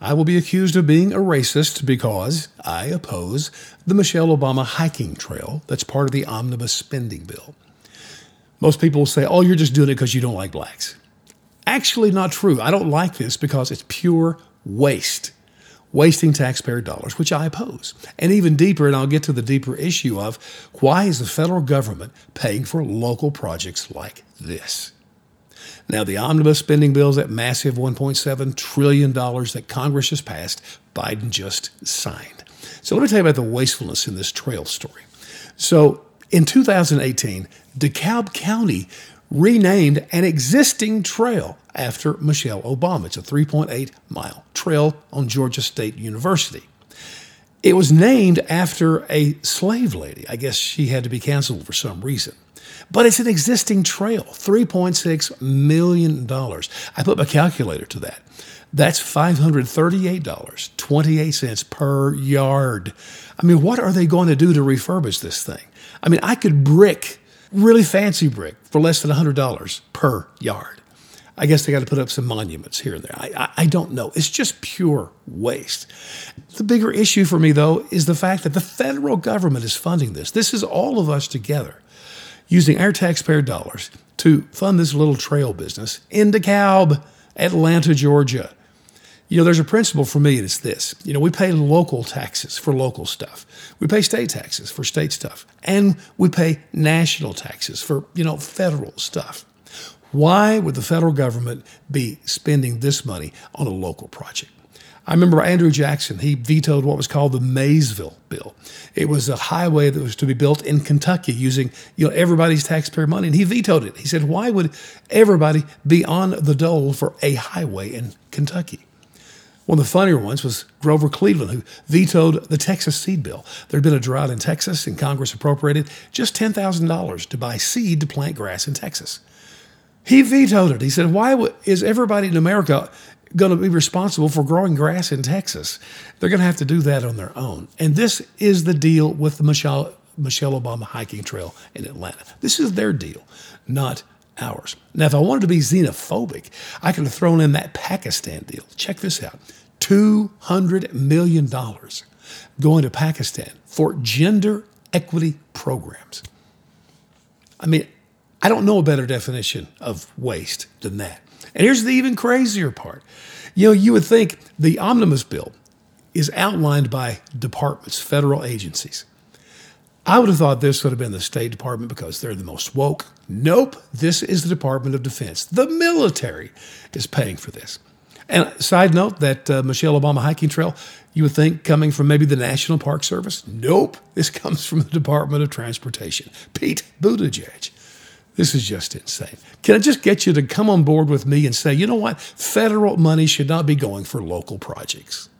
I will be accused of being a racist because I oppose the Michelle Obama hiking trail that's part of the omnibus spending bill. Most people will say, oh, you're just doing it because you don't like blacks. Actually, not true. I don't like this because it's pure waste, wasting taxpayer dollars, which I oppose. And even deeper, and I'll get to the deeper issue of why is the federal government paying for local projects like this? Now, the omnibus spending bills, that massive $1.7 trillion that Congress has passed, Biden just signed. So let me tell you about the wastefulness in this trail story. So in 2018, DeKalb County renamed an existing trail after Michelle Obama. It's a 3.8 mile trail on Georgia State University. It was named after a slave lady. I guess she had to be canceled for some reason. But it's an existing trail, $3.6 million. I put my calculator to that. That's $538.28 per yard. I mean, what are they going to do to refurbish this thing? I mean, I could brick, really fancy brick, for less than $100 per yard. I guess they got to put up some monuments here and there. I, I, I, don't know. It's just pure waste. The bigger issue for me, though, is the fact that the federal government is funding this. This is all of us together using our taxpayer dollars to fund this little trail business in DeKalb, Atlanta, Georgia. You know, there's a principle for me, and it's this. You know, we pay local taxes for local stuff. We pay state taxes for state stuff. And we pay national taxes for, you know, federal stuff. Why would the federal government be spending this money on a local project? I remember Andrew Jackson, he vetoed what was called the Maysville bill. It was a highway that was to be built in Kentucky using you know everybody's taxpayer money, and he vetoed it. He said, "Why would everybody be on the dole for a highway in Kentucky?" One of the funnier ones was Grover Cleveland, who vetoed the Texas seed bill. There had been a drought in Texas, and Congress appropriated just $10,000 to buy seed to plant grass in Texas. He vetoed it. He said, Why is everybody in America going to be responsible for growing grass in Texas. They're going to have to do that on their own. And this is the deal with the Michelle, Michelle Obama hiking trail in Atlanta. This is their deal, not ours. Now, if I wanted to be xenophobic, I could have thrown in that Pakistan deal. Check this out $200 million going to Pakistan for gender equity programs. I mean, I don't know a better definition of waste than that. And here's the even crazier part. You know, you would think the omnibus bill is outlined by departments, federal agencies. I would have thought this would have been the State Department because they're the most woke. Nope, this is the Department of Defense. The military is paying for this. And side note, that uh, Michelle Obama hiking trail, you would think coming from maybe the National Park Service. Nope, this comes from the Department of Transportation. Pete Buttigieg. This is just insane. Can I just get you to come on board with me and say, you know what? Federal money should not be going for local projects.